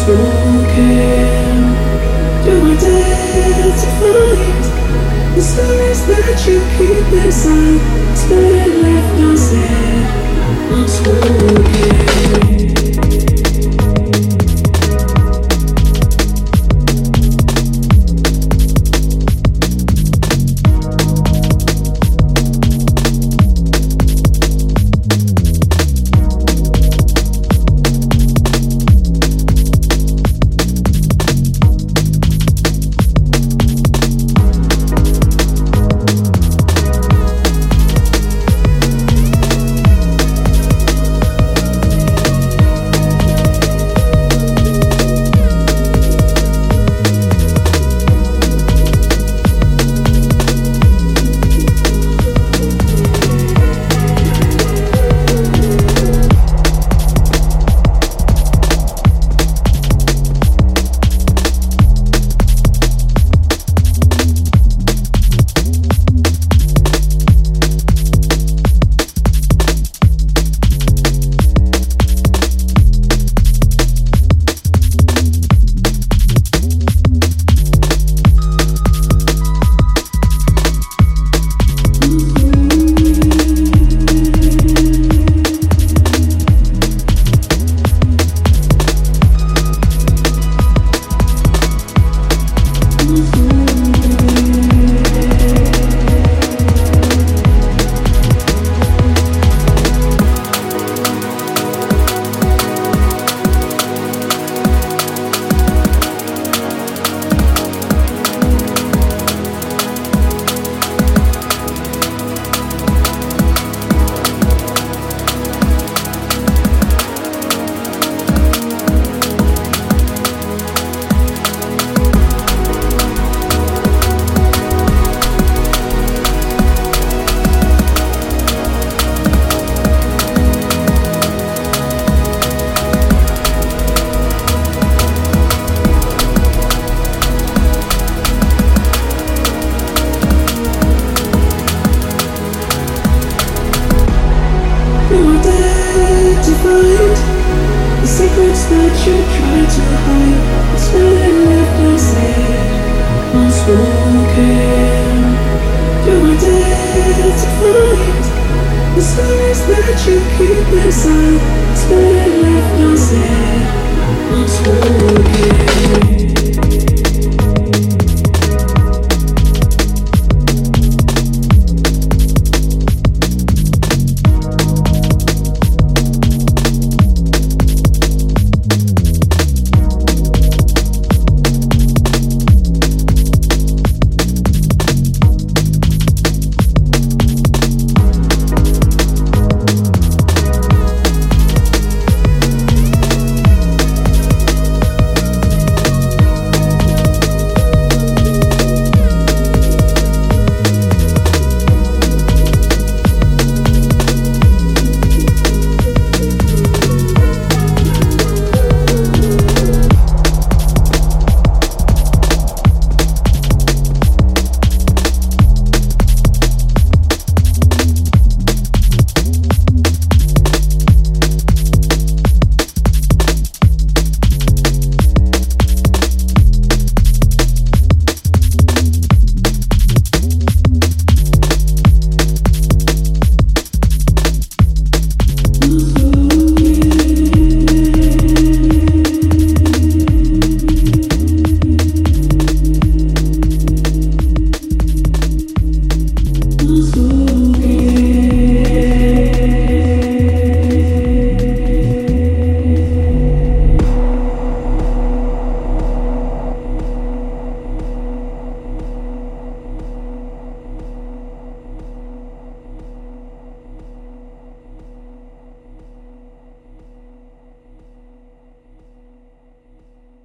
You are dead to find the stories that you keep inside. Been left unsaid, unspoken. Unspoken. You are dead to find the